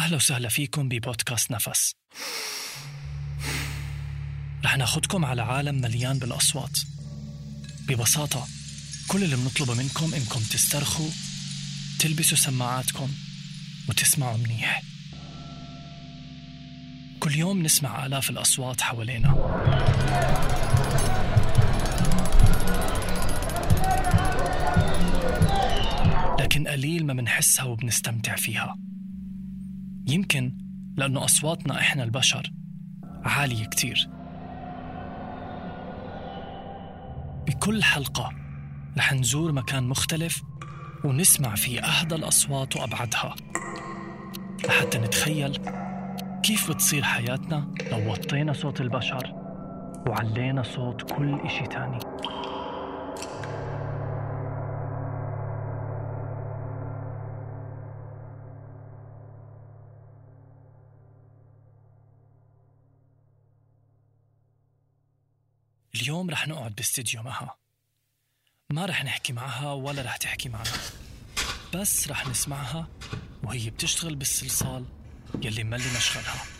أهلا وسهلا فيكم ببودكاست نفس. رح ناخدكم على عالم مليان بالأصوات. ببساطة كل اللي بنطلبه منكم إنكم تسترخوا تلبسوا سماعاتكم وتسمعوا منيح. كل يوم نسمع آلاف الأصوات حوالينا. لكن قليل ما منحسها وبنستمتع فيها. يمكن لأنه أصواتنا إحنا البشر عالية كتير. بكل حلقة رح نزور مكان مختلف ونسمع فيه أهدى الأصوات وأبعدها لحتى نتخيل كيف بتصير حياتنا لو وطينا صوت البشر وعلينا صوت كل إشي تاني. اليوم رح نقعد باستديو معها. ما رح نحكي معها ولا رح تحكي معنا. بس رح نسمعها وهي بتشتغل بالصلصال يلي ملي مشغلها.